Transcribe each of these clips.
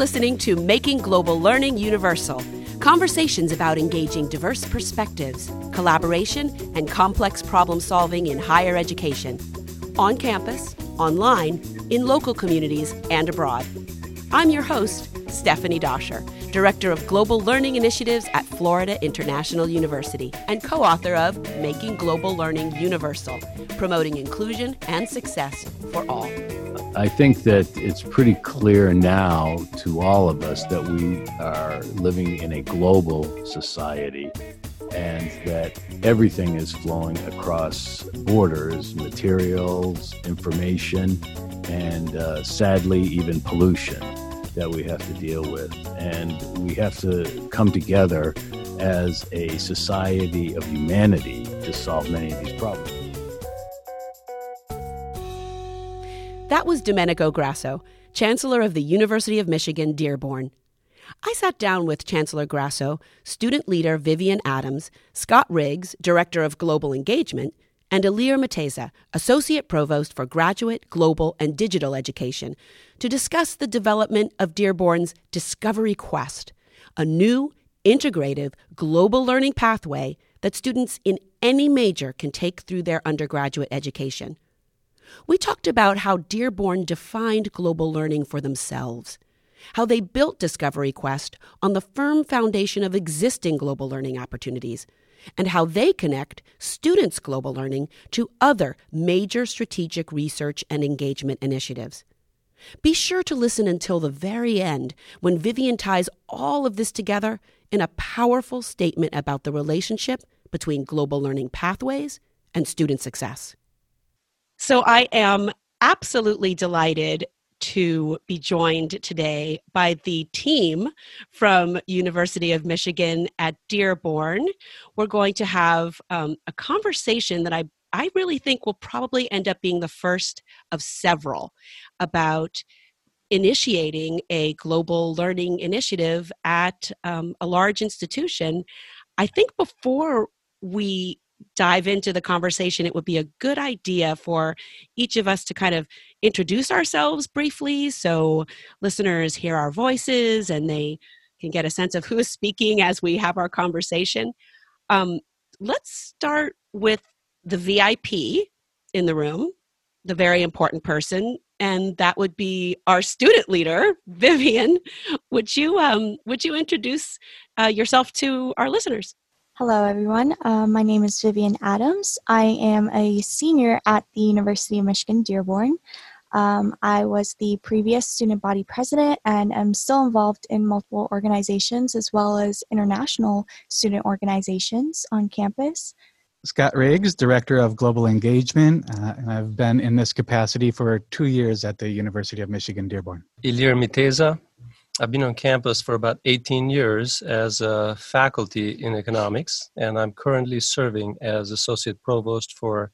listening to Making Global Learning Universal conversations about engaging diverse perspectives, collaboration, and complex problem solving in higher education, on campus, online, in local communities, and abroad. I'm your host, Stephanie Doscher, Director of Global Learning Initiatives at Florida International University, and co author of Making Global Learning Universal, promoting inclusion and success for all. I think that it's pretty clear now to all of us that we are living in a global society and that everything is flowing across borders materials, information, and uh, sadly, even pollution that we have to deal with. And we have to come together as a society of humanity to solve many of these problems. That was Domenico Grasso, Chancellor of the University of Michigan, Dearborn. I sat down with Chancellor Grasso, student leader Vivian Adams, Scott Riggs, Director of Global Engagement, and Ilir Miteza, Associate Provost for Graduate, Global, and Digital Education, to discuss the development of Dearborn's Discovery Quest, a new, integrative, global learning pathway that students in any major can take through their undergraduate education. We talked about how Dearborn defined global learning for themselves, how they built Discovery Quest on the firm foundation of existing global learning opportunities, and how they connect students' global learning to other major strategic research and engagement initiatives. Be sure to listen until the very end when Vivian ties all of this together in a powerful statement about the relationship between global learning pathways and student success. So I am absolutely delighted to be joined today by the team from University of Michigan at Dearborn. We're going to have um, a conversation that I I really think will probably end up being the first of several about initiating a global learning initiative at um, a large institution. I think before we dive into the conversation, it would be a good idea for each of us to kind of introduce ourselves briefly so listeners hear our voices and they can get a sense of who is speaking as we have our conversation. Um, let's start with the VIP in the room, the very important person, and that would be our student leader, Vivian. Would you um, would you introduce uh, yourself to our listeners? Hello, everyone. Uh, my name is Vivian Adams. I am a senior at the University of Michigan Dearborn. Um, I was the previous student body president and am still involved in multiple organizations as well as international student organizations on campus. Scott Riggs, Director of Global Engagement, uh, and I've been in this capacity for two years at the University of Michigan Dearborn. Ilir Miteza, I've been on campus for about 18 years as a faculty in economics, and I'm currently serving as Associate Provost for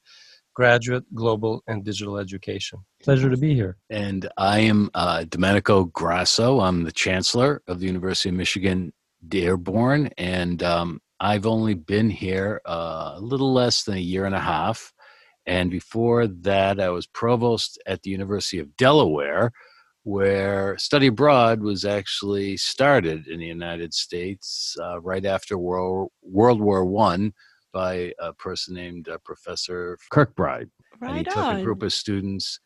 Graduate, Global, and Digital Education. Pleasure to be here. And I am uh, Domenico Grasso. I'm the Chancellor of the University of Michigan Dearborn, and um, I've only been here uh, a little less than a year and a half. And before that, I was Provost at the University of Delaware where study abroad was actually started in the United States uh, right after World, World War One by a person named uh, Professor Kirkbride. Right and he on. took a group of students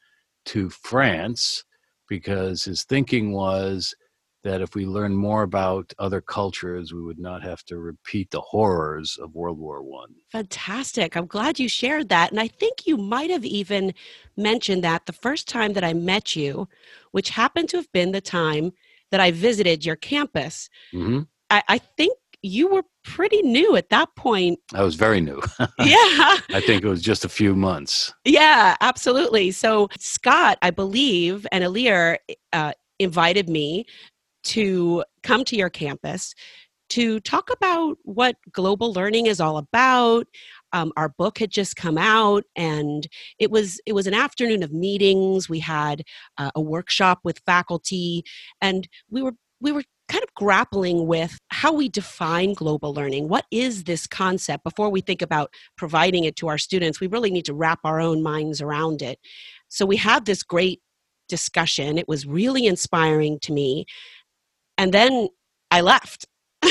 to France because his thinking was that if we learn more about other cultures, we would not have to repeat the horrors of World War One. Fantastic. I'm glad you shared that. And I think you might have even mentioned that the first time that I met you, which happened to have been the time that I visited your campus. hmm I, I think you were pretty new at that point. I was very new. Yeah. I think it was just a few months. Yeah, absolutely. So Scott, I believe, and Ilir uh, invited me to come to your campus to talk about what global learning is all about. Um, our book had just come out, and it was it was an afternoon of meetings. We had uh, a workshop with faculty, and we were we were kind of grappling with how we define global learning. What is this concept? Before we think about providing it to our students, we really need to wrap our own minds around it. So we had this great discussion. It was really inspiring to me. And then I left.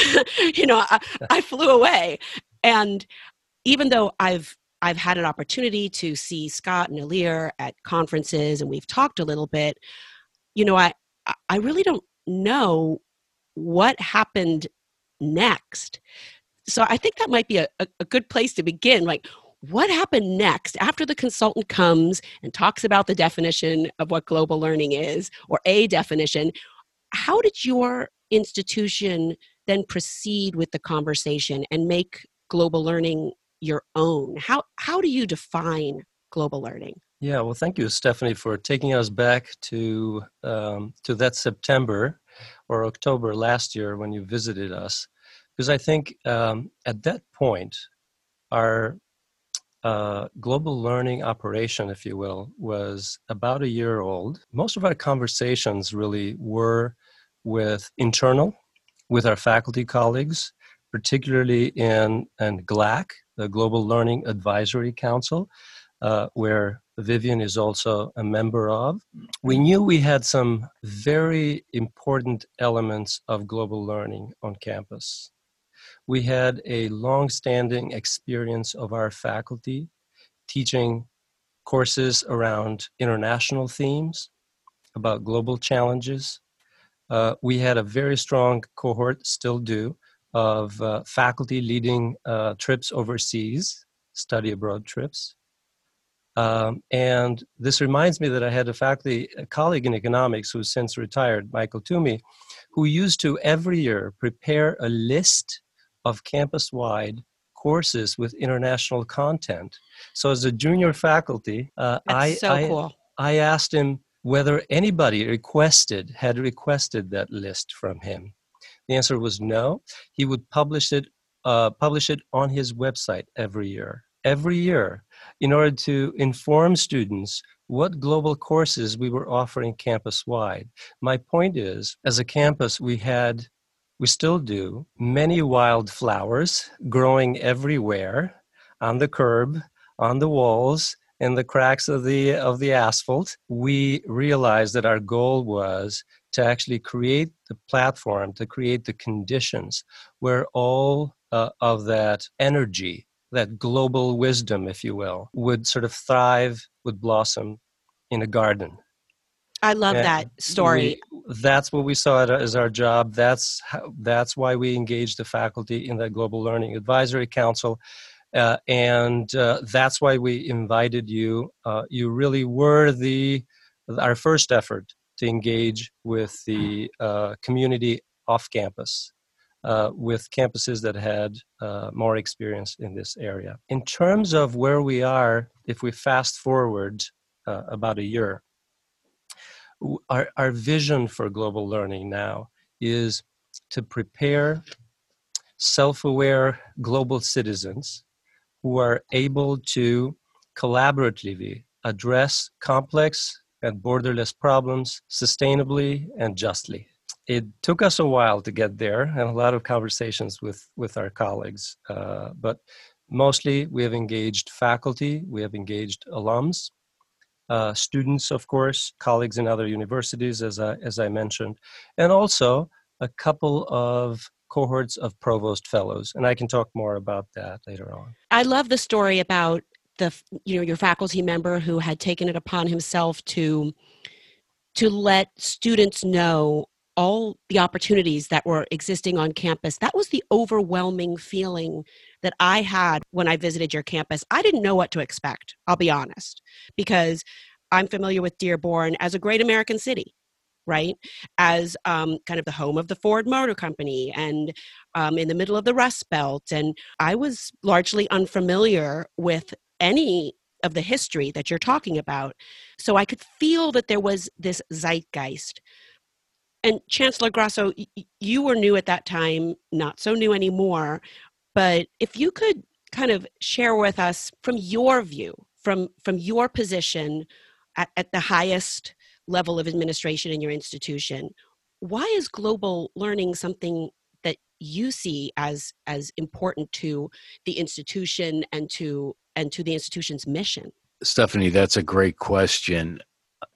you know, I, I flew away. And even though I've I've had an opportunity to see Scott and Ilir at conferences and we've talked a little bit, you know, I I really don't know what happened next. So I think that might be a, a, a good place to begin. Like, what happened next after the consultant comes and talks about the definition of what global learning is or a definition how did your institution then proceed with the conversation and make global learning your own? How how do you define global learning? Yeah well thank you stephanie for taking us back to um, to that september or october last year when you visited us. Because i think um, at that point our uh, global learning operation, if you will, was about a year old. Most of our conversations really were with internal, with our faculty colleagues, particularly in, in GLAC, the Global Learning Advisory Council, uh, where Vivian is also a member of. We knew we had some very important elements of global learning on campus we had a long-standing experience of our faculty teaching courses around international themes, about global challenges. Uh, we had a very strong cohort, still do, of uh, faculty leading uh, trips overseas, study abroad trips. Um, and this reminds me that I had a faculty a colleague in economics who's since retired, Michael Toomey, who used to every year prepare a list of campus wide courses with international content. So, as a junior faculty, uh, I, so I, cool. I asked him whether anybody requested had requested that list from him. The answer was no. He would publish it uh, publish it on his website every year. Every year, in order to inform students what global courses we were offering campus wide. My point is, as a campus, we had we still do. Many wildflowers growing everywhere on the curb, on the walls, in the cracks of the of the asphalt. We realized that our goal was to actually create the platform, to create the conditions where all uh, of that energy, that global wisdom, if you will, would sort of thrive, would blossom in a garden I love and that story. We, that's what we saw as our job. That's how, that's why we engaged the faculty in that Global Learning Advisory Council, uh, and uh, that's why we invited you. Uh, you really were the our first effort to engage with the uh, community off campus. Uh, with campuses that had uh, more experience in this area. In terms of where we are, if we fast forward about a year, our, our vision for global learning now is to prepare self aware global citizens who are able to collaboratively address complex and borderless problems sustainably and justly. It took us a while to get there and a lot of conversations with, with our colleagues, uh, but mostly we have engaged faculty, we have engaged alums, uh, students, of course, colleagues in other universities, as I, as I mentioned, and also a couple of cohorts of provost fellows. And I can talk more about that later on. I love the story about the you know your faculty member who had taken it upon himself to to let students know all the opportunities that were existing on campus that was the overwhelming feeling that I had when I visited your campus. I didn't know what to expect, I'll be honest, because I'm familiar with Dearborn as a great American city, right? As um, kind of the home of the Ford Motor Company and um, in the middle of the Rust Belt. And I was largely unfamiliar with any of the history that you're talking about. So I could feel that there was this zeitgeist. And Chancellor Grasso, you were new at that time, not so new anymore. But if you could kind of share with us from your view, from from your position at, at the highest level of administration in your institution, why is global learning something that you see as as important to the institution and to and to the institution's mission? Stephanie, that's a great question.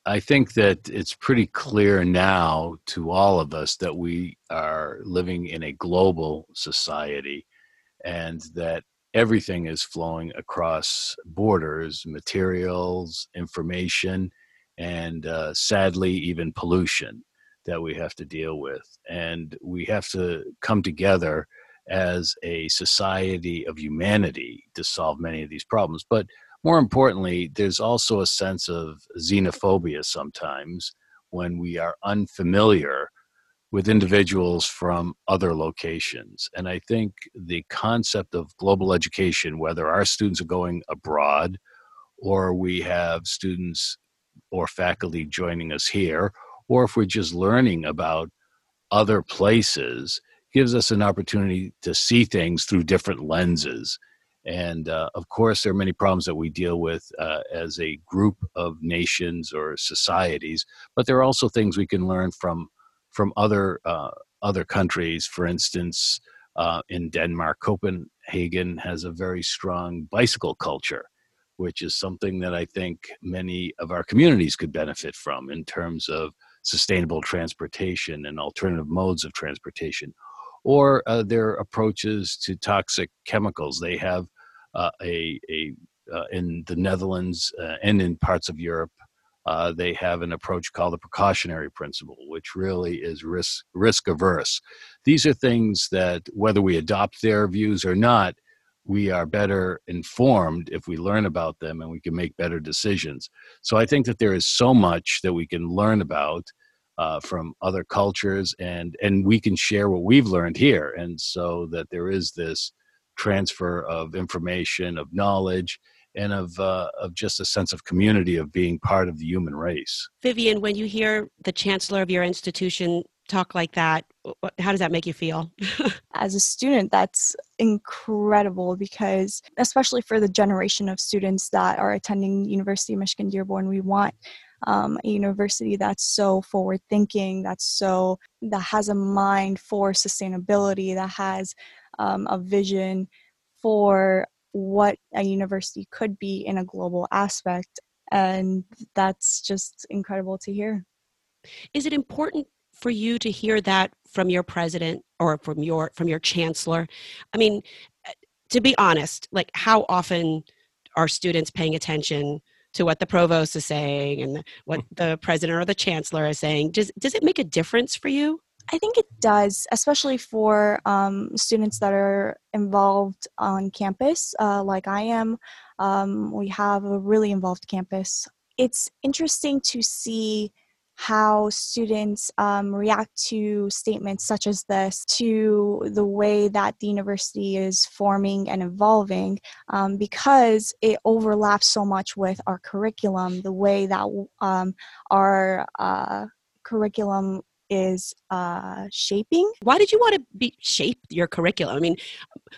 I think that it's pretty clear now to all of us that we are living in a global society and that everything is flowing across borders, materials, information, and uh, sadly, even pollution that we have to deal with. And we have to come together as a society of humanity to solve many of these problems. But more importantly, there's also a sense of xenophobia sometimes when we are unfamiliar with individuals from other locations. And I think the concept of global education, whether our students are going abroad or we have students or faculty joining us here, or if we're just learning about other places, gives us an opportunity to see things through different lenses and uh, of course, there are many problems that we deal with uh, as a group of nations or societies, but there are also things we can learn from from other uh, other countries. For instance, uh, in Denmark, Copenhagen has a very strong bicycle culture, which is something that I think many of our communities could benefit from in terms of sustainable transportation and alternative modes of transportation or uh, their approaches to toxic chemicals. They have uh, a, a uh, in the Netherlands uh, and in parts of Europe, uh, they have an approach called the precautionary principle, which really is risk risk averse. These are things that, whether we adopt their views or not, we are better informed if we learn about them and we can make better decisions. So I think that there is so much that we can learn about uh, from other cultures, and and we can share what we've learned here, and so that there is this transfer of information, of knowledge, and of uh, of just a sense of community of being part of the human race. Vivian, when you hear the chancellor of your institution talk like that, how does that make you feel? As a student, that's incredible because, especially for the generation of students that are attending University of Michigan Dearborn, we want um, a university that's so forward thinking, that's so that has a mind for sustainability, that has um, a vision for what a university could be in a global aspect. And that's just incredible to hear. Is it important for you to hear that from your president or from your from your chancellor? I mean, uh, to be honest, like how often are students paying attention to what the provost is saying and what mm. the president or the chancellor is saying? Does does it make a difference for you? I think it does, especially for um, students that are involved on campus, uh, like I am. Um, we have a really involved campus. It's interesting to see how students um, react to statements such as this, to the way that the university is forming and evolving, um, because it overlaps so much with our curriculum, the way that um, our uh, curriculum is uh, shaping. Why did you want to be shape your curriculum? I mean,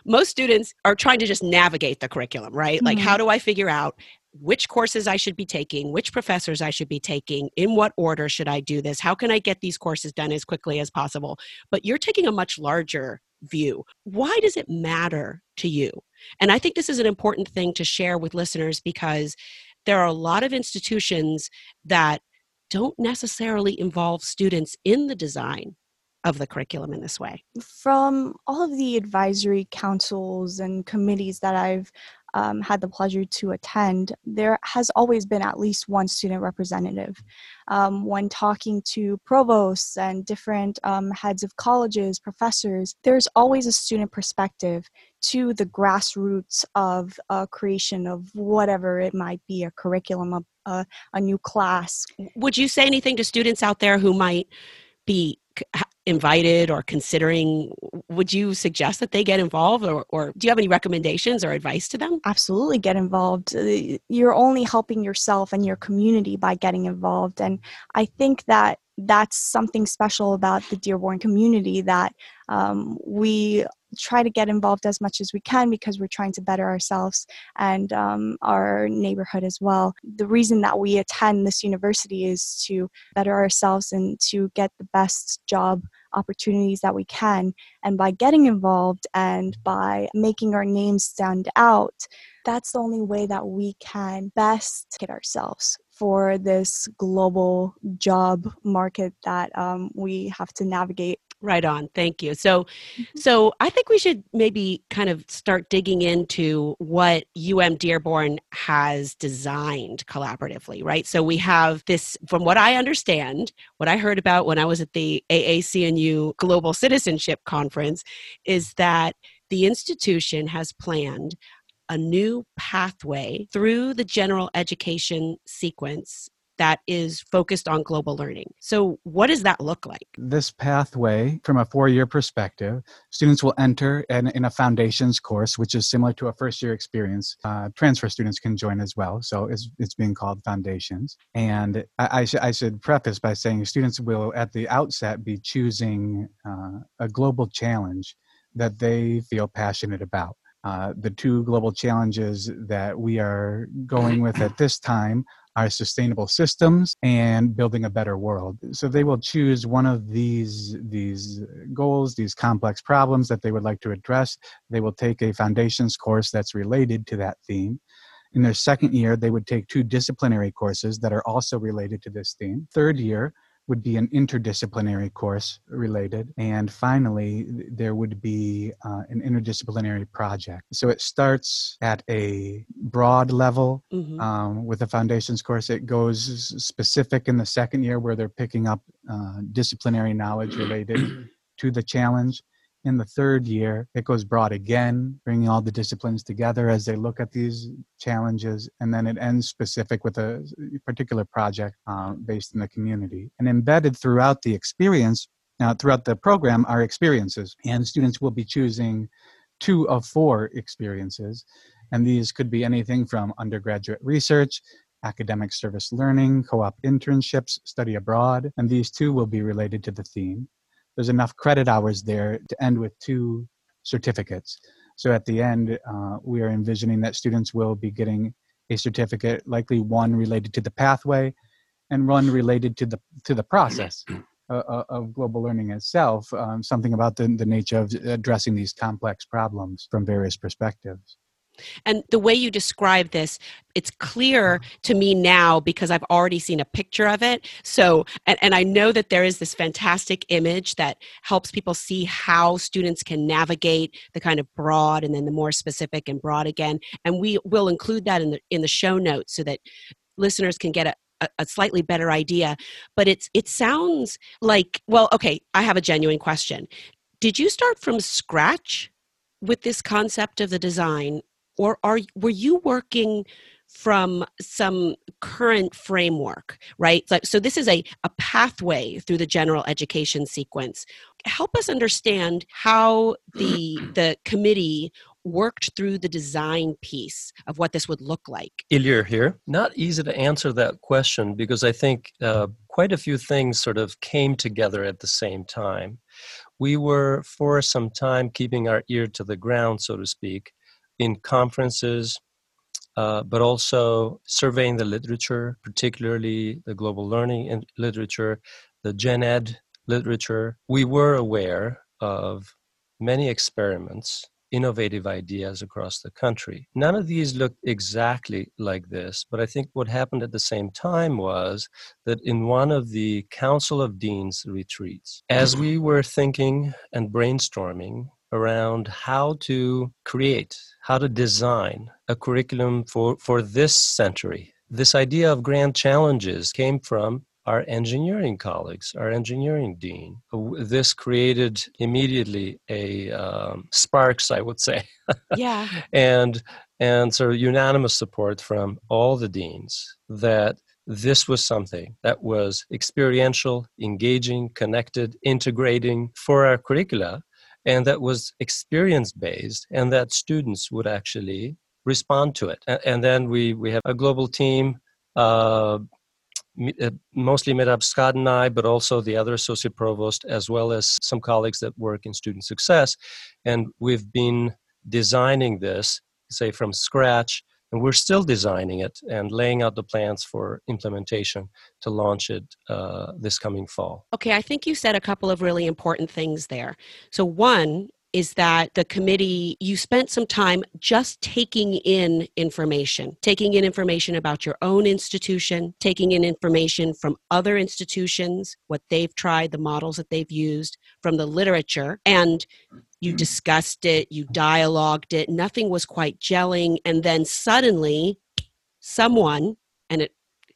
most students are trying to just navigate the curriculum, right? Mm-hmm. Like, how do I figure out which courses I should be taking, which professors I should be taking, in what order should I do this? How can I get these courses done as quickly as possible? But you're taking a much larger view. Why does it matter to you? And I think this is an important thing to share with listeners because there are a lot of institutions that don't necessarily involve students in the design of the curriculum in this way? From all of the advisory councils and committees that I've um, had the pleasure to attend, there has always been at least one student representative. Um, when talking to provosts and different um, heads of colleges, professors, there's always a student perspective to the grassroots of uh, creation of whatever it might be a curriculum, a, a, a new class. Would you say anything to students out there who might be invited or considering would you suggest that they get involved or, or do you have any recommendations or advice to them? Absolutely get involved. Uh, you're only helping yourself and your community by getting involved. And i think that that's something special about the dearborn community that um, we try to get involved as much as we can because we're trying to better ourselves and um, our neighborhood as well. The reason that we attend this university is to better ourselves and to get the best job opportunities that we can. And by getting involved and by making our names stand out, that's the only way that we can best get ourselves for this global job market that um, we have to navigate. Right on. Thank you. So, mm-hmm. so I think we should maybe kind of start digging into what UM Dearborn has designed collaboratively, right? So we have this, from what I understand, what I heard about when I was at the AAC&U Global Citizenship Conference is that the institution has planned a new pathway through the general education sequence that is focused on global learning. So, what does that look like? This pathway, from a four year perspective, students will enter in, in, a foundations course, which is similar to a first year experience. Uh, transfer students can join as well. So, it's, it's being called foundations. And I, I, sh- I should preface by saying students will, at the outset, be choosing uh, a global challenge that they feel passionate about. Uh, the two global challenges that we are going with at this time are sustainable systems and building a better world. So they will choose one of these these goals, these complex problems that they would like to address. They will take a foundations course that's related to that theme. In their second year, they would take two disciplinary courses that are also related to this theme. Third year, would be an interdisciplinary course related. And finally, there would be uh, an interdisciplinary project. So it starts at a broad level mm-hmm. um, with a foundations course. It goes specific in the second year where they're picking up uh, disciplinary knowledge related to the challenge in the third year, it goes broad again, bringing all the disciplines together as they look at these challenges, and then it ends specific with a particular project uh, based in the community. And embedded throughout the experience, now throughout the program, are experiences, and students will be choosing two of four experiences. And these could be anything from undergraduate research academic service learning, co op internships, study abroad, and these two will be related to the theme there's enough credit hours there to end with two certificates. So at the end, uh, we are envisioning that students will be getting a certificate, likely one related to the pathway, and one related to the to the process uh, uh of global learning itself. Um, something about the, the nature of addressing these complex problems from various perspectives. And the way you describe this, it's clear uh-huh. to me now because I've already seen a picture of it. So, and, and, I know that there is this fantastic image that helps people see how students can navigate the kind of broad and then the more specific and broad again. And we will include that in the in the show notes so that listeners can get a, a, slightly better idea but it's it sounds like well okay i have a genuine question did you start from scratch with this concept of the design or are were you working from some current framework right? So, so this is a, a pathway through the general education sequence. Help us understand how the the committee worked through the design piece of what this would look like. Ilir here. Not easy to answer that question because i think uh, quite a few things sort of came together at the same time. We were for some time keeping our ear to the ground so to speak in conferences, uh, but also surveying the literature, particularly the global learning literature, the gen ed literature. We were aware of many experiments, innovative ideas across the country. None of these looked exactly like this, but I think what happened at the same time was that in one of the Council of Deans retreats, as we were thinking and brainstorming around how to create, how to design a curriculum for, for this century. This idea of grand challenges came from our engineering colleagues, our engineering dean. This created immediately a um, sparks, I would say. Yeah. and and sort of unanimous support from all the deans that this was something that was experiential, engaging, connected, integrating for our curricula and that was experience based and that students would actually respond to it and, then we we have a global team uh, uh, mostly made up Scott and I, but also the other associate provost, as well as some colleagues that work in student success. And we've been designing this, say, from scratch and we're still designing it and laying out the plans for implementation to launch it uh, this coming fall. Okay, I think you said a couple of really important things there. So, one, is that the committee, you spent some time just taking in information, taking in information about your own institution, taking in information from other institutions, what they've tried, the models that they've used, from the literature, and you discussed it, you dialogued it, nothing was quite gelling, and then suddenly someone, and it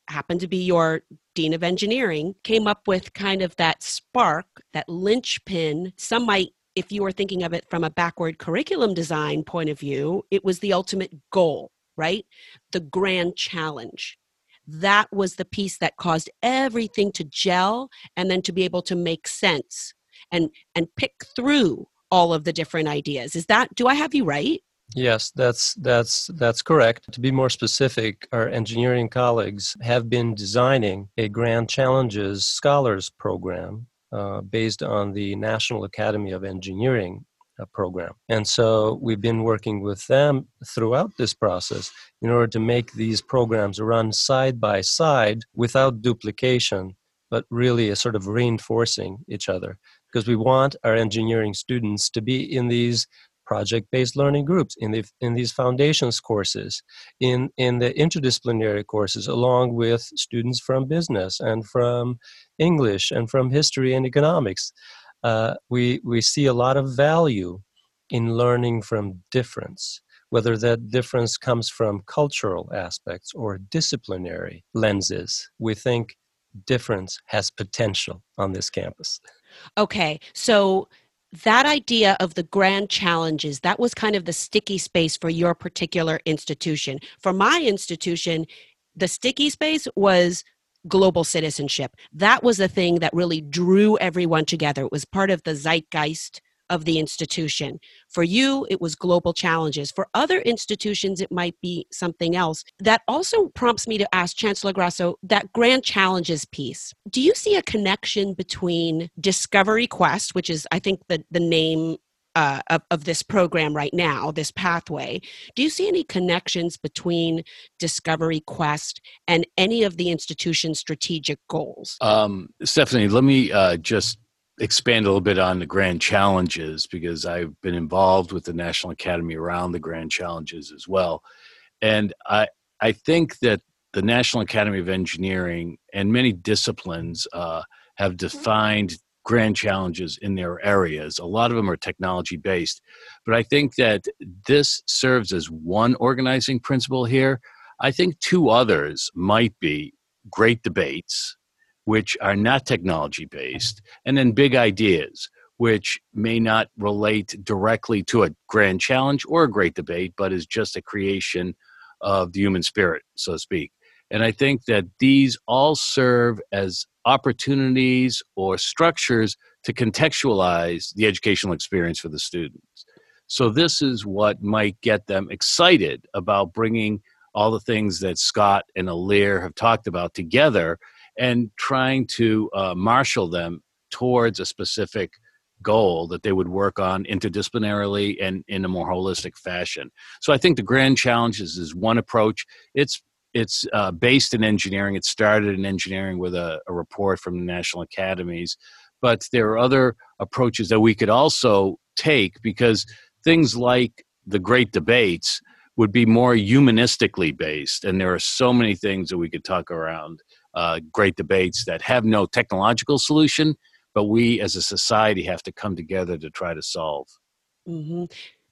happened to be your dean of engineering, came up with kind of that spark, that linchpin. Some might if you were thinking of it from a backward curriculum design point of view, it was the ultimate goal, right? The grand challenge. That was the piece that caused everything to gel and then to be able to make sense and and pick through all of the different ideas. Is that do I have you right? Yes, that's that's that's correct. To be more specific, our engineering colleagues have been designing a Grand Challenges Scholars Program uh, based on the National Academy of Engineering uh, program. And so we've been working with them throughout this process in order to make these programs run side by side without duplication, but really a sort of reinforcing each other. Because we want our engineering students to be in these project-based learning groups in the in these foundations courses in in the interdisciplinary courses along with students from business and from english and from history and economics. Uh, we we see a lot of value in learning from difference whether that difference comes from cultural aspects or disciplinary lenses. We think difference has potential on this campus. Okay so that idea of the grand challenges that was kind of the sticky space for your particular institution. For my institution the sticky space was global citizenship. That was the thing that really drew everyone together. It was part of the zeitgeist of the institution. For you, it was global challenges. For other institutions, it might be something else. That also prompts me to ask Chancellor Grasso that grand challenges piece. Do you see a connection between Discovery Quest, which is, I think, the, the name uh, of, of, this program right now, this pathway. Do you see any connections between Discovery Quest and any of the institution's strategic goals? Um, Stephanie, let me uh, just expand a little bit on the grand challenges because I've been involved with the National Academy around the grand challenges as well. And I, I think that the National Academy of Engineering and many disciplines uh, have defined grand challenges in their areas. A lot of them are technology based. But I think that this serves as one organizing principle here. I think two others might be great debates which are not technology based, and then big ideas, which may not relate directly to a grand challenge or a great debate, but is just a creation of the human spirit, so to speak. And I think that these all serve as opportunities or structures to contextualize the educational experience for the students. So, this is what might get them excited about bringing all the things that Scott and Ilir have talked about together and trying to uh, marshal them towards a specific goal that they would work on interdisciplinarily and in a more holistic fashion. So I think the grand challenges is one approach. It's it's uh, based in engineering. It started in engineering with a, a report from the national academies, but there are other approaches that we could also take because things like the great debates would be more humanistically based, and there are so many things that we could talk around uh, great debates that have no technological solution, but we as a society have to come together to try to solve. Mm-hmm.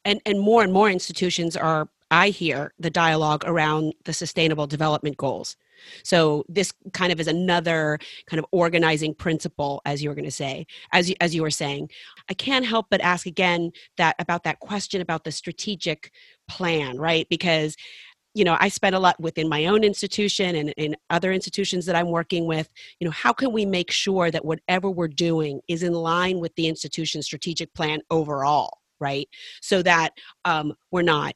And and more and more institutions are. I hear the dialogue around the sustainable development goals. So this kind of is another kind of organizing principle, as you were going to say, as you, as you were saying. I can't help but ask again that about that question about the strategic plan, right? Because you know i spend a lot within my own institution and in other institutions that i'm working with you know how can we make sure that whatever we're doing is in line with the institution's strategic plan overall right? So that um, we're not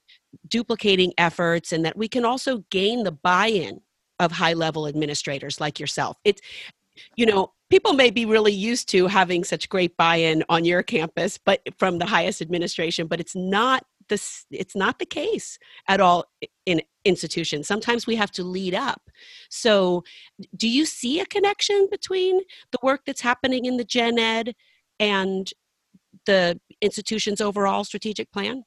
duplicating efforts and that we can also gain the buy-in of high level administrators like yourself. It's you know people may be really used to having such great buy-in on your campus but from the highest administration but it's not it's not the case at all in institutions sometimes we have to lead up so do you see a connection between the work that's happening in the gen ed and the institution's overall strategic plan?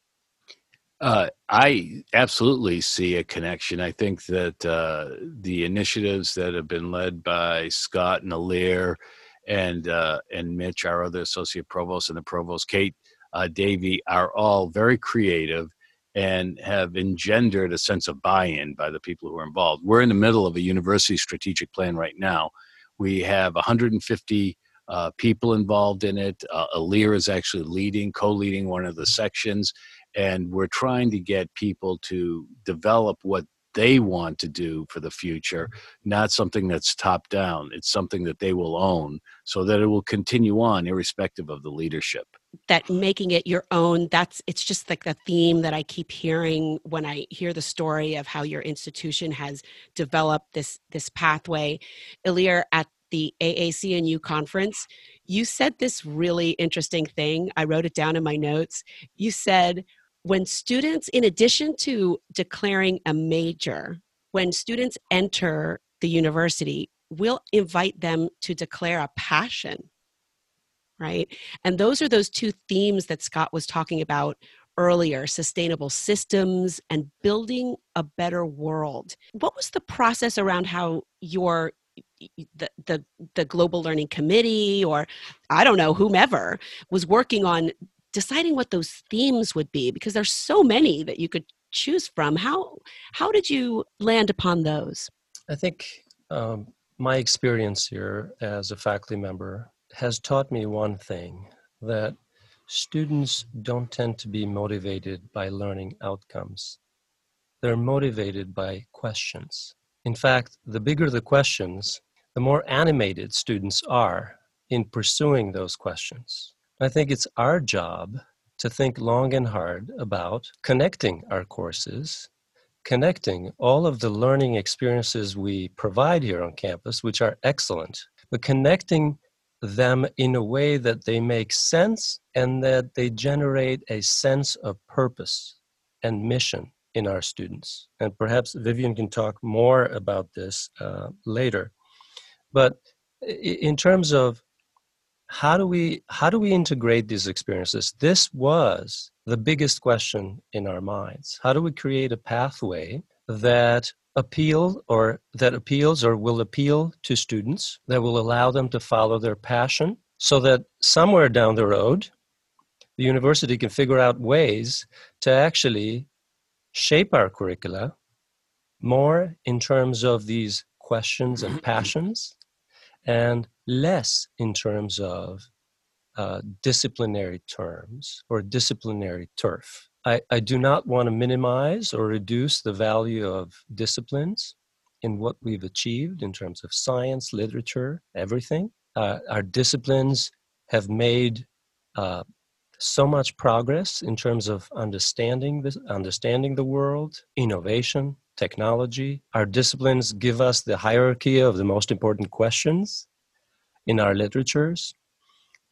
Uh, I absolutely see a connection. I think that uh, the initiatives that have been led by Scott and Ilir and uh, and Mitch, our other associate provost, and the provost Kate uh, Davey, are all very creative and have engendered a sense of buy-in by the people who are involved. We're in the middle of a university strategic plan right now. We have 150 uh, people involved in it. Uh, Ilir is actually leading, co-leading one of the sections, and we're trying to get people to develop what they want to do for the future, not something that's top down. It's something that they will own so that it will continue on irrespective of the leadership. That making it your own, that's it's just like the theme that I keep hearing when I hear the story of how your institution has developed this this pathway. Ilir at the AAC&U conference, you said this really interesting thing. I wrote it down in my notes. You said when students, in addition to declaring a major, when students enter the university, we'll invite them to declare a passion, right? And those are those two themes that Scott was talking about earlier sustainable systems and building a better world. What was the process around how your the, the the global learning committee or i don't know whomever was working on deciding what those themes would be because there's so many that you could choose from how how did you land upon those i think um, my experience here as a faculty member has taught me one thing that students don't tend to be motivated by learning outcomes. They're motivated by questions. In fact the bigger the questions the more animated students are in pursuing those questions. I think it's our job to think long and hard about connecting our courses, connecting all of the learning experiences we provide here on campus, which are excellent, but connecting them in a way that they make sense and that they generate a sense of purpose and mission in our students. And perhaps Vivian can talk more about this uh, later. But in terms of how do we how do we integrate these experiences this was the biggest question in our minds how do we create a pathway that appeal or that appeals or will appeal to students that will allow them to follow their passion so that somewhere down the road the university can figure out ways to actually shape our curricula more in terms of these questions and passions and less in terms of uh, disciplinary terms or disciplinary turf. I, I do not want to minimize or reduce the value of disciplines in what we've achieved in terms of science, literature, everything. Uh, our disciplines have made uh, so much progress in terms of understanding this, understanding the world, innovation, technology. Our disciplines give us the hierarchy of the most important questions in our literatures.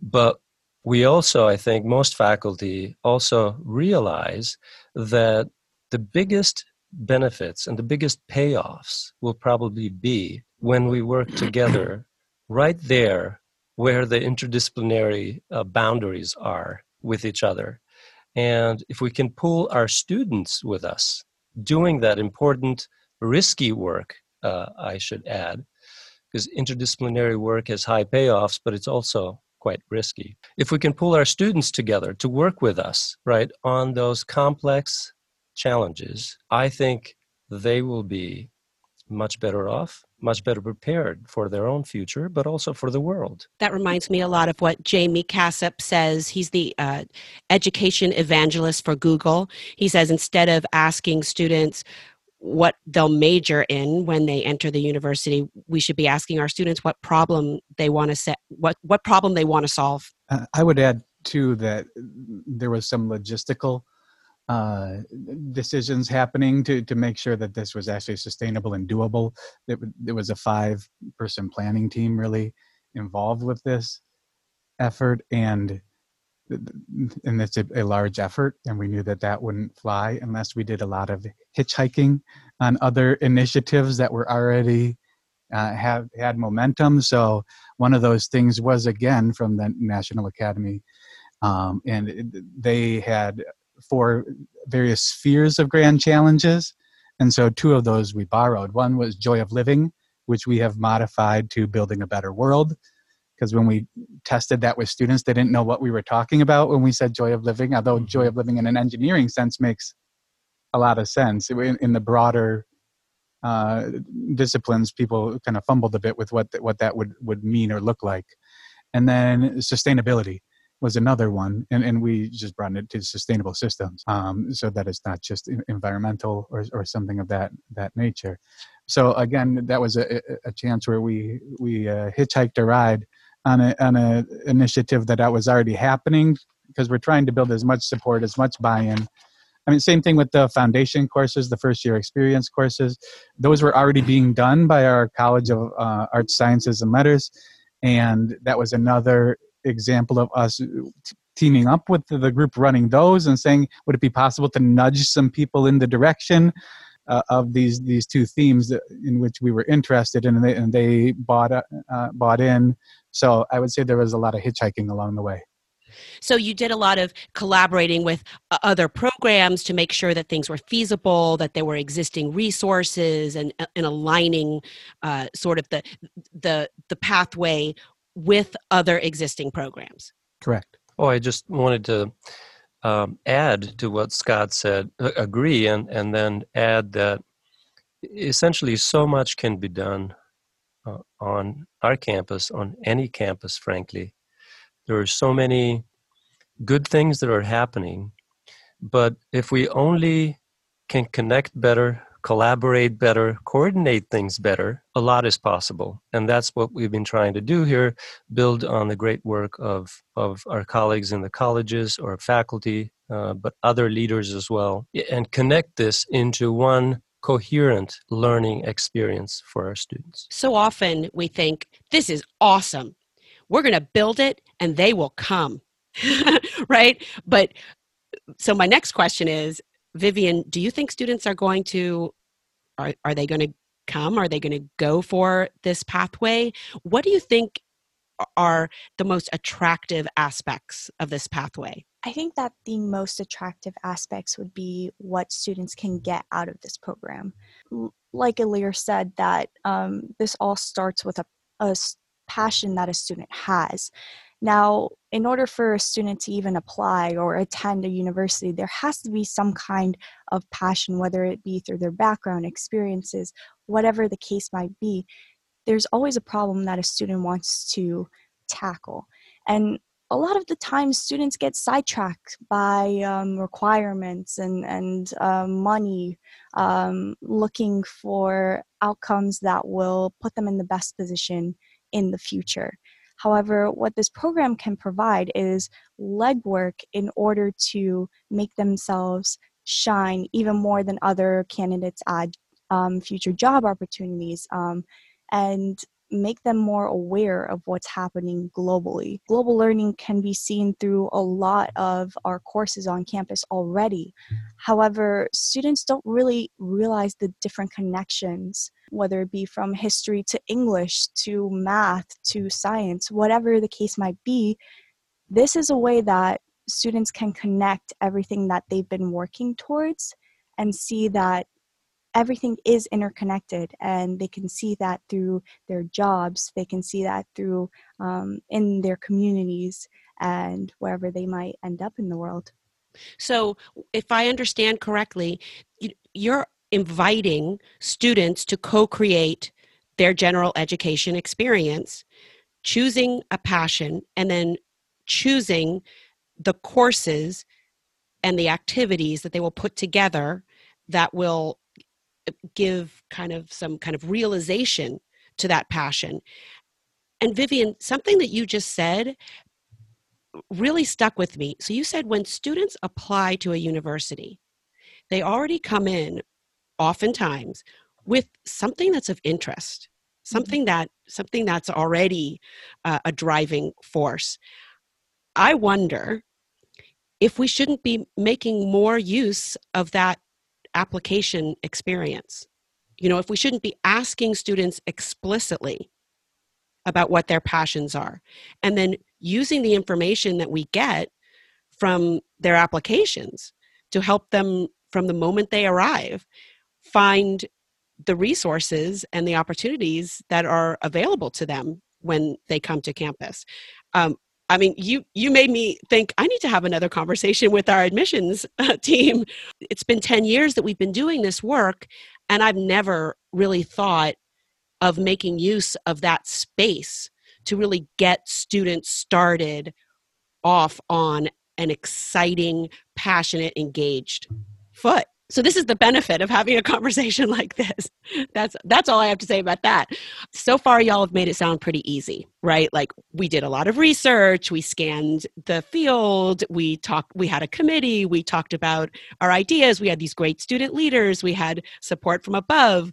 But we also, I think, most faculty also realize that the biggest benefits and the biggest payoffs will probably be when we work together right there where the interdisciplinary uh, boundaries are with each other. And if we can pull our students with us doing that important, risky work, uh, I should add, because interdisciplinary work has high payoffs, but it's also quite risky. If we can pull our students together to work with us, right, on those complex challenges, I think they will be much better off, much better prepared for their own future, but also for the world. That reminds me a lot of what Jaime Casap says. He's the uh, education evangelist for Google. He says instead of asking students, what they'll major in when they enter the university we should be asking our students what problem they want to set what what problem they want to solve. Uh, i would add too that there was some logistical uh, decisions happening to to make sure that this was actually sustainable and doable. It, there was a five person planning team really involved with this effort and and it's a, a, large effort and we knew that that wouldn't fly unless we did a lot of hitchhiking on other initiatives that were already uh, have had momentum so one of those things was again from the national academy um, and it, they had four various spheres of grand challenges. And so two of those we borrowed. One was Joy of Living, which we have modified to Building a Better World. Because when we tested that with students, they didn't know what we were talking about when we said Joy of Living, although mm-hmm. Joy of Living in an engineering sense makes a lot of sense. In, in the broader uh, disciplines, people kind of fumbled a bit with what, what that would, would mean or look like. And then sustainability was another one, and, and we just brought it to sustainable systems, um, so that it's not just environmental or, or something of that that nature. So again, that was a, a chance where we we uh, hitchhiked a ride on a on a initiative that was already happening because we're trying to build as much support, as much buy-in. I mean, same thing with the foundation courses, the first year experience courses. Those were already being done by our College of uh, Arts, Sciences, and Letters, and that was another example of us teaming up with the group running those and saying, would it be possible to nudge some people in the direction uh, of these these two themes in which we were interested in, and they, and they bought uh, bought in. So I would say there was a lot of hitchhiking along the way. So you did a lot of collaborating with uh, other programs to make sure that things were feasible, that there were existing resources, and, uh, and aligning uh, sort of the the the pathway with other existing programs. Correct. Oh, I just wanted to um, add to what Scott said, agree, and, and then add that essentially so much can be done uh, on our campus, on any campus, frankly. There are so many good things that are happening, but if we only can connect better collaborate better, coordinate things better, a lot is possible. And that's what we've been trying to do here build on the great work of, of our colleagues in the colleges or faculty, uh, but other leaders as well, and connect this into one coherent learning experience for our students. So often we think, this is awesome. We're going to build it and they will come. right? But so my next question is Vivian, do you think students are going to are are they going to come? Are they going to go for this pathway? What do you think are the most attractive aspects of this pathway? I think that the most attractive aspects would be what students can get out of this program. Like Ilir said, that um, this all starts with a, a passion that a student has. Now, in order for a student to even apply or attend a university, there has to be some kind of passion, whether it be through their background, experiences, whatever the case might be. There's always a problem that a student wants to tackle. And a lot of the time, students get sidetracked by um, requirements and, and uh, money, um, looking for outcomes that will put them in the best position in the future. However, what this program can provide is legwork in order to make themselves shine even more than other candidates at um, future job opportunities um, and make them more aware of what's happening globally. Global learning can be seen through a lot of our courses on campus already. However, students don't really realize the different connections, whether it be from history to English to math to science, whatever the case might be. This is a way that students can connect everything that they've been working towards and see that everything is interconnected and they can see that through their jobs they can see that through um, in their communities and wherever they might end up in the world. So if i understand correctly you're inviting students to co-create their general education experience choosing a passion and then choosing the courses and the activities that they will put together that will give kind of some kind of realization to that passion. And Vivian, something that you just said really stuck with me. So you said when students apply to a university, they already come in oftentimes with something that's of interest mm-hmm. something that something that's already uh, a driving force i wonder if we shouldn't be making more use of that application experience. You know, if we shouldn't be asking students explicitly about what their passions are and then using the information that we get from their applications to help them from the moment they arrive find the resources and the opportunities that are available to them when they come to campus. Um, I mean, you you made me think I need to have another conversation with our admissions uh, team. It's been 10 years that we've been doing this work and I've never really thought of making use of that space to really get students started off on an exciting, passionate, engaged foot so this is the benefit of having a conversation like this. That's that's all i have to say about that. So far y'all have made it sound pretty easy right? Like we did a lot of research we scanned the field we talked we had a committee we talked about our ideas we had these great student leaders we had support from above.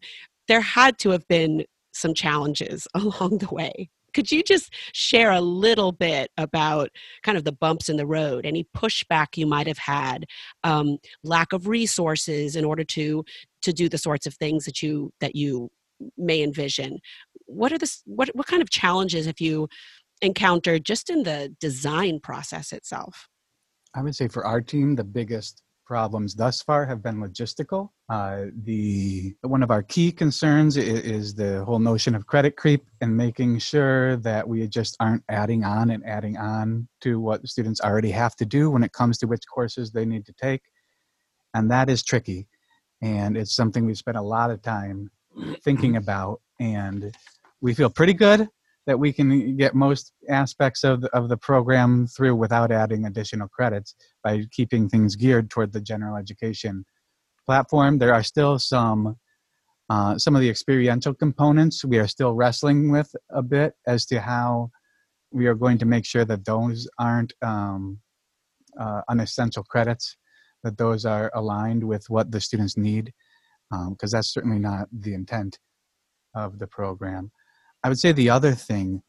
There had to have been some challenges along the way could you just share a little bit about kind of the bumps in the road any pushback you might have had um, lack of resources in order to to do the sorts of things that you that you may envision? What are the what, what kind of challenges have you encountered just in the design process itself? I would say for our team the biggest problems thus far have been logistical. Uh, the one of our key concerns is, is, the whole notion of credit creep and making sure that we just aren't adding on and adding on to what students already have to do when it comes to which courses they need to take, and that is tricky. And it's something we've spent a lot of time thinking about, and we feel pretty good that we can get most aspects of the, of the program through without adding additional credits by keeping things geared toward the general education platform. There are still some uh, some of the experiential components we are still wrestling with a bit as to how we are going to make sure that those aren't um, uh, unessential credits, that those are aligned with what the students need, because um, that's certainly not the intent of the program. I would say the other thing,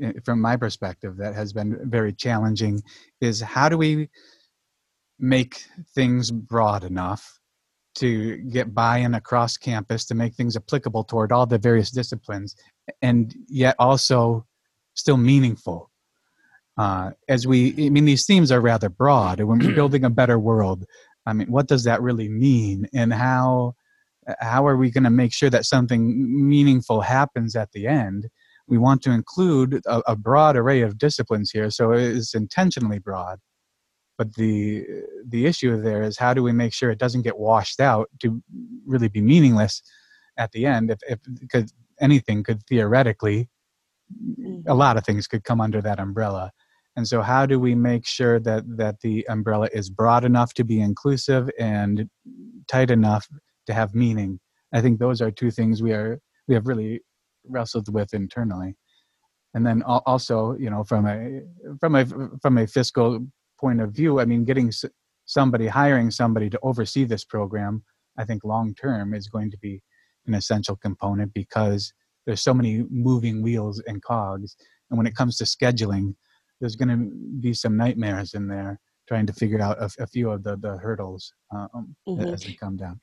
eh, from my perspective, that has been very challenging is how do we make things broad enough to get buy-in across campus to make things applicable toward all the various disciplines and yet also still meaningful. Uh, as we i mean these themes are rather broad and when we're building a better world i mean what does that really mean and how how are we going to make sure that something meaningful happens at the end? We want to include a, a broad array of disciplines here, so it's intentionally broad. But the the issue there is how do we make sure it doesn't get washed out to really be meaningless at the end? If, if because anything could theoretically, a mm-hmm. lot of things could come under that umbrella. And so, how do we make sure that that the umbrella is broad enough to be inclusive and tight enough to have meaning. I think those are two things we are we have really wrestled with internally. And then also, you know, from a from a from a fiscal point of view, I mean, getting somebody hiring somebody to oversee this program, I think long term is going to be an essential component because there's so many moving wheels and cogs. And when it comes to scheduling, there's going to be some nightmares in there trying to figure out a, a few of the, the hurdles um, mm-hmm. as they come down.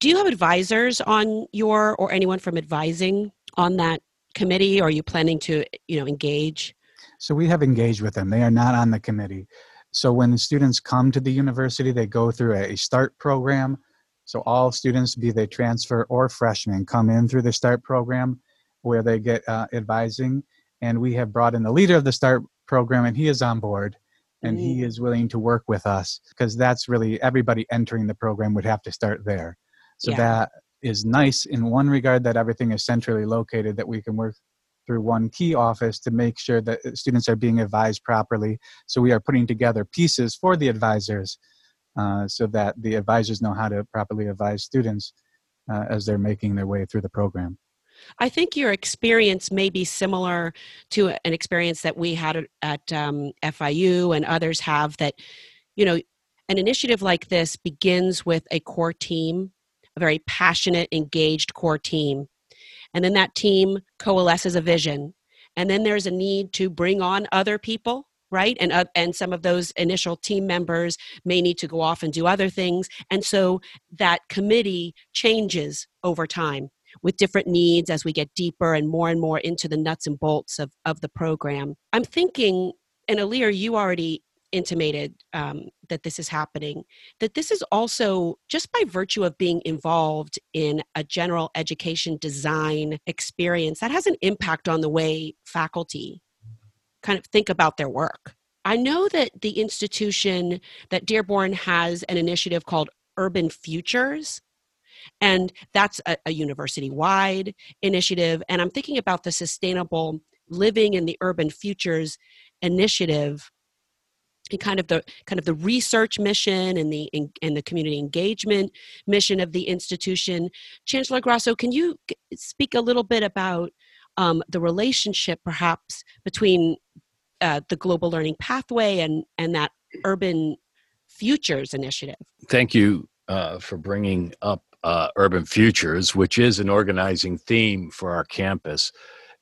Do you have advisors on your or anyone from advising on that committee? Or are you planning to, you know, engage? So we have engaged with them. They are not on the committee. So when the students come to the university, they go through a START program. So all students, be they transfer or freshmen, come in through the START program where they get uh, advising. And we have brought in the leader of the START program, and he is on board and mm-hmm. he is willing to work with us because that's really everybody entering the program would have to start there. So yeah. that is nice in one regard that everything is centrally located, that we can work through one key office to make sure that students are being advised properly. So we are putting together pieces for the advisors uh, so that the advisors know how to properly advise students uh, as they're making their way through the program. I think your experience may be similar to an experience that we had at um, FIU and others have that, you know, an initiative like this begins with a core team a very passionate, engaged core team. And then that team coalesces a vision. And then there's a need to bring on other people right and uh, and some of those initial team members may need to go off and do other things and so that committee changes over time with different needs as we get deeper and more and more into the nuts and bolts of, of the program i'm thinking and Ilir, you already intimated um, that this is happening, that this is also just by virtue of being involved in a general education design experience that has an impact on the way faculty kind of think about their work. I know that the institution that Dearborn has an initiative called Urban Futures, and that's a, a university wide initiative. And I'm thinking about the Sustainable Living in the Urban Futures initiative and kind of the kind of the research mission and the and the community engagement mission of the institution. Chancellor Grasso, can you speak a little bit about um, the relationship, perhaps, between uh, the Global Learning Pathway and and that Urban Futures initiative? Thank you uh, for bringing up uh, Urban Futures, which is an organizing theme for our campus.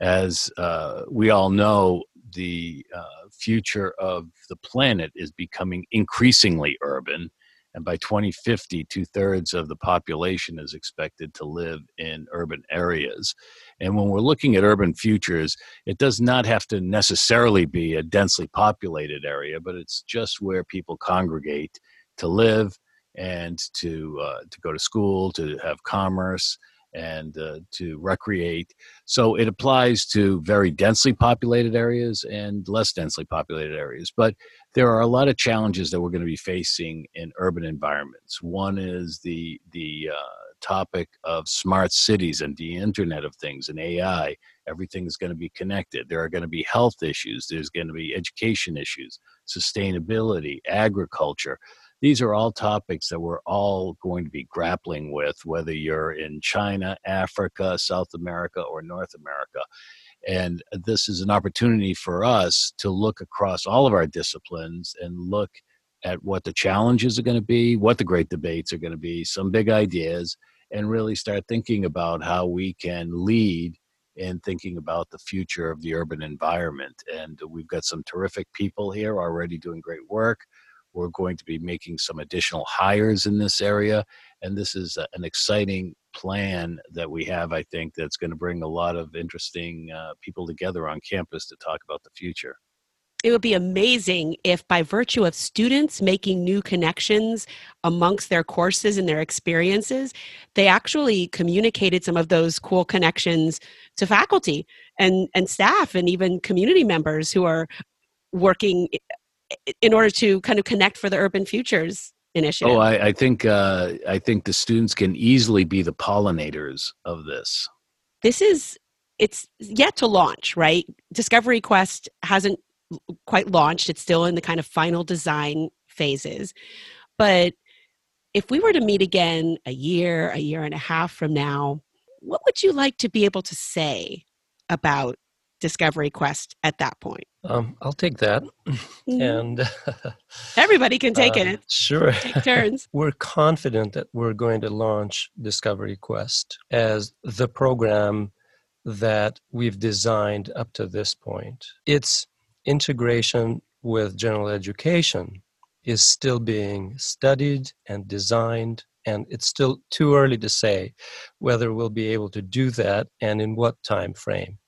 As uh, we all know, the uh, future of the planet is becoming increasingly urban. And by 2050, two thirds of the population is expected to live in urban areas. And when we're looking at urban futures, it does not have to necessarily be a densely populated area, but it's just where people congregate to live and to uh, to go to school, to have commerce, and uh, to recreate. So it applies to very densely populated areas and less densely populated areas. But there are a lot of challenges that we're going to be facing in urban environments. One is the the uh, topic of smart cities and the Internet of Things and AI. Everything is going to be connected. There are going to be health issues. There's going to be education issues, sustainability, agriculture these are all topics that we're all going to be grappling with, whether you're in China, Africa, South America, or North America. And this is an opportunity for us to look across all of our disciplines and look at what the challenges are going to be, what the great debates are going to be, some big ideas, and really start thinking about how we can lead in thinking about the future of the urban environment. And we've got some terrific people here already doing great work. We're going to be making some additional hires in this area. And this is an exciting plan that we have, I think, that's going to bring a lot of interesting uh, people together on campus to talk about the future. It would be amazing if, by virtue of students making new connections amongst their courses and their experiences, they actually communicated some of those cool connections to faculty and, and staff and even community members who are working in order to kind of connect for the urban futures initiative. Oh i, I think uh, i think the students can easily be the pollinators of this. This is it's yet to launch right? Discovery quest hasn't quite launched. It's still in the kind of final design phases. But if we were to meet again a year a year and a half from now what would you like to be able to say about discovery quest at that point um, I'll take that. Mm-hmm. And everybody can take uh, it. Sure. Take turns. we're confident that we're going to launch Discovery Quest as the program that we've designed up to this point. Its integration with general education is still being studied and designed and it's still too early to say whether we'll be able to do that and in what time frame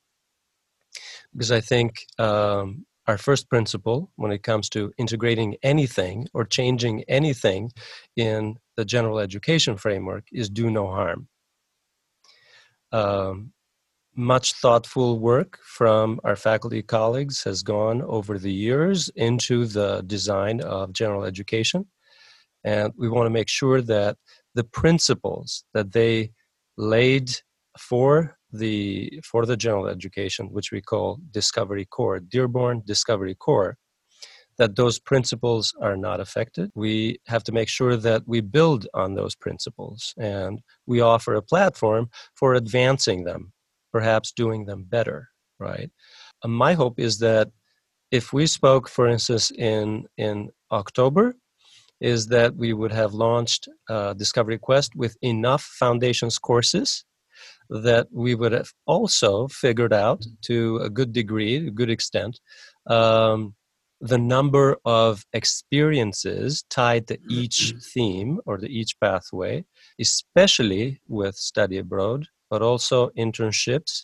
because I think um, our first principle when it comes to integrating anything or changing anything in the general education framework is do no harm. Um, much thoughtful work from our faculty colleagues has gone over the years into the design of general education. And we want to make sure that the principles that they laid for the for the general education, which we call Discovery Core, Dearborn Discovery Core, that those principles are not affected. We have to make sure that we build on those principles and we offer a platform for advancing them, perhaps doing them better, right? Uh, my hope is that if we spoke, for instance, in, in October, is that we would have launched uh, Discovery Quest with enough foundations courses that we would have also figured out to a good degree, a good extent, um, the number of experiences tied to each theme or to each pathway, especially with study abroad, but also internships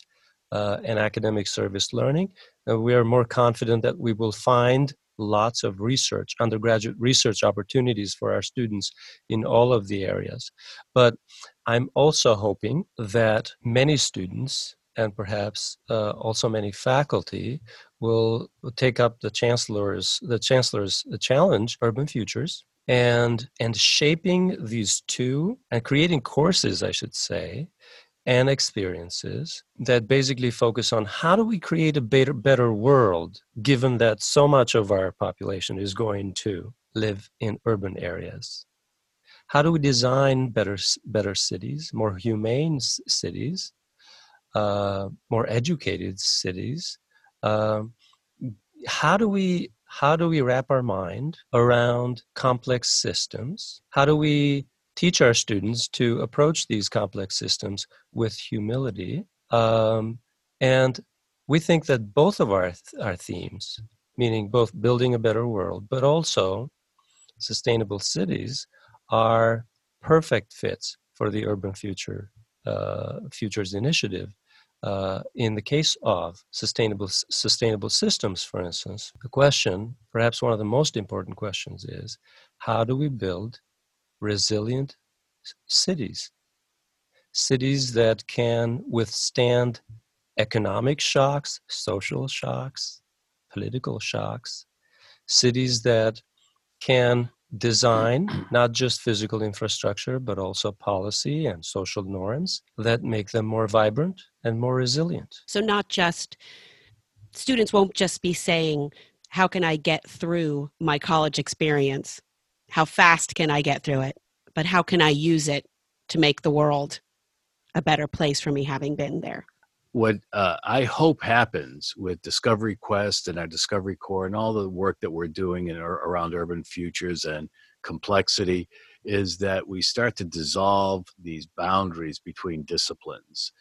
uh, and academic service learning. We are more confident that we will find lots of research, undergraduate research opportunities for our students in all of the areas. But I'm also hoping that many students and perhaps uh, also many faculty will take up the chancellor's the chancellor's challenge urban futures and and shaping these two and creating courses i should say and experiences that basically focus on how do we create a better, better world given that so much of our population is going to live in urban areas? How do we design better better cities more humane cities uh, more educated cities? Uh, how do we how do we wrap our mind around complex systems? How do we teach our students to approach these complex systems with humility. Um, and we think that both of our, our themes, meaning both building a better world, but also sustainable cities, are perfect fits for the Urban Future uh, Futures Initiative. Uh, in the case of sustainable sustainable systems, for instance, the question, perhaps one of the most important questions, is how do we build resilient cities. Cities that can withstand economic shocks, social shocks, political shocks. Cities that can design not just physical infrastructure, but also policy and social norms that make them more vibrant and more resilient. So, not just students won't just be saying, How can I get through my college experience? How fast can I get through it? but how can I use it to make the world a better place for me having been there? What uh, I hope happens with Discovery Quest and our Discovery Core and all the work that we're doing in, around urban futures and complexity is that we start to dissolve these boundaries between disciplines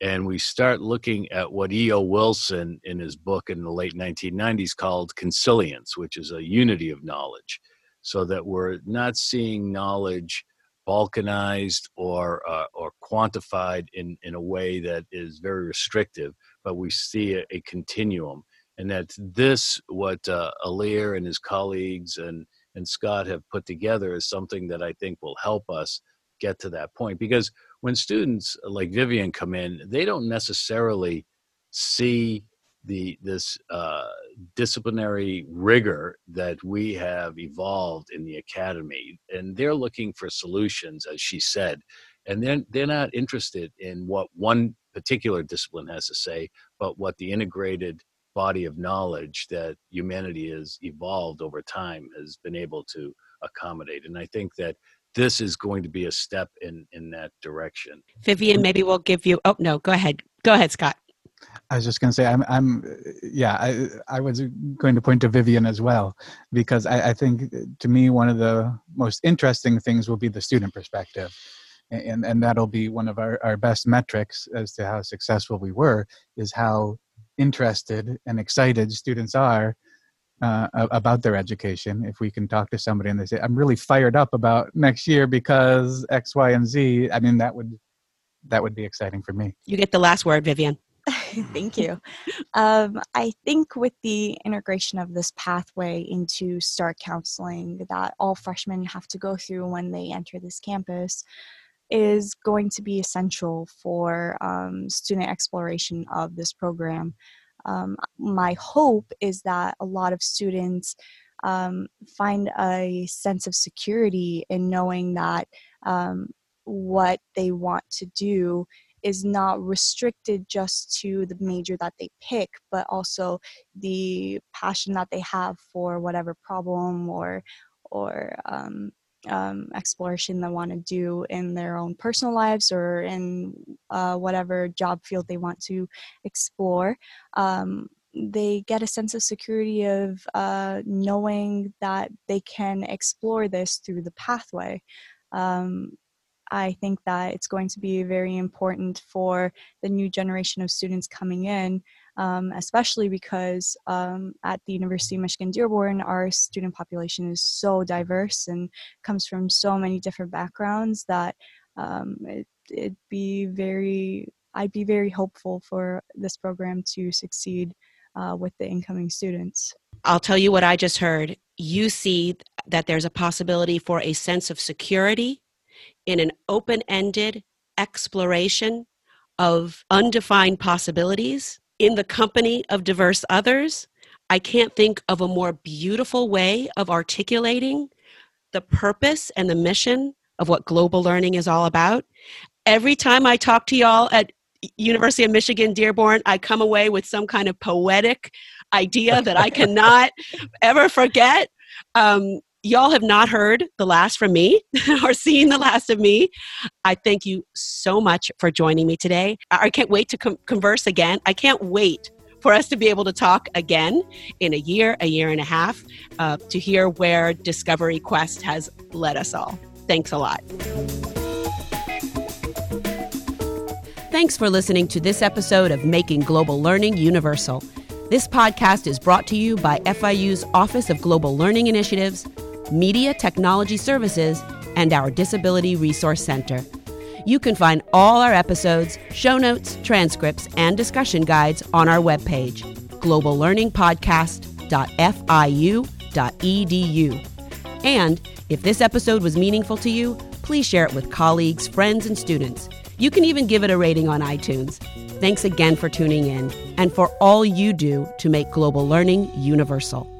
and we start looking at what E.O. Wilson in his book in the late 1990s called consilience, which is a unity of knowledge so that we're not seeing knowledge balkanized or uh, or quantified in in a way that is very restrictive, but we see a, a continuum, and that this what uh, Ilir and his colleagues and and Scott have put together is something that I think will help us get to that point. Because when students like Vivian come in, they don't necessarily see the this uh, disciplinary rigor that we have evolved in the academy, and they're looking for solutions, as she said, and then they're, they're not interested in what one particular discipline has to say, but what the integrated body of knowledge that humanity has evolved over time has been able to accommodate. And I think that this is going to be a step in in that direction. Vivian, maybe we'll give you. Oh no, go ahead. Go ahead, Scott. I was just going to say, I'm, I'm, yeah, I, I was going to point to Vivian as well, because I, I think to me, one of the most interesting things will be the student perspective. And, and that'll be one of our, our best metrics as to how successful we were is how interested and excited students are uh, about their education. If we can talk to somebody and they say, I'm really fired up about next year because X, Y, and Z, I mean, that would, that would be exciting for me. You get the last word, Vivian. Thank you. Um, I think with the integration of this pathway into START counseling that all freshmen have to go through when they enter this campus is going to be essential for um, student exploration of this program. Um, my hope is that a lot of students um, find a sense of security in knowing that um, what they want to do is not restricted just to the major that they pick, but also the passion that they have for whatever problem or or um, um, exploration they want to do in their own personal lives or in uh, whatever job field they want to explore. Um, they get a sense of security of uh, knowing that they can explore this through the pathway. Um, I think that it's going to be very important for the new generation of students coming in, um, especially because um, at the University of Michigan Dearborn, our student population is so diverse and comes from so many different backgrounds that um, it, it'd be very, I'd be very hopeful for this program to succeed uh, with the incoming students. I'll tell you what I just heard. You see that there's a possibility for a sense of security in an open ended exploration of undefined possibilities in the company of diverse others. I can't think of a more beautiful way of articulating the purpose and the mission of what global learning is all about. Every time I talk to y'all at University of Michigan Dearborn, I come away with some kind of poetic idea that I cannot ever forget. Um, y'all have not heard the last from me or seen the last of me. I thank you so much for joining me today. I can't wait to com- converse again. I can't wait for us to be able to talk again in a year, a year and a half, uh, to hear where Discovery Quest has led us all. Thanks a lot. Thanks for listening to this episode of Making Global Learning Universal. This podcast is brought to you by FIU's Office of Global Learning Initiatives, Media Technology Services, and our Disability Resource Center. You can find all our episodes, show notes, transcripts, and discussion guides on our webpage, globallearningpodcast.fiu.edu. And if this episode was meaningful to you, please share it with colleagues, friends, and students. You can even give it a rating on iTunes. Thanks again for tuning in and for all you do to make global learning universal.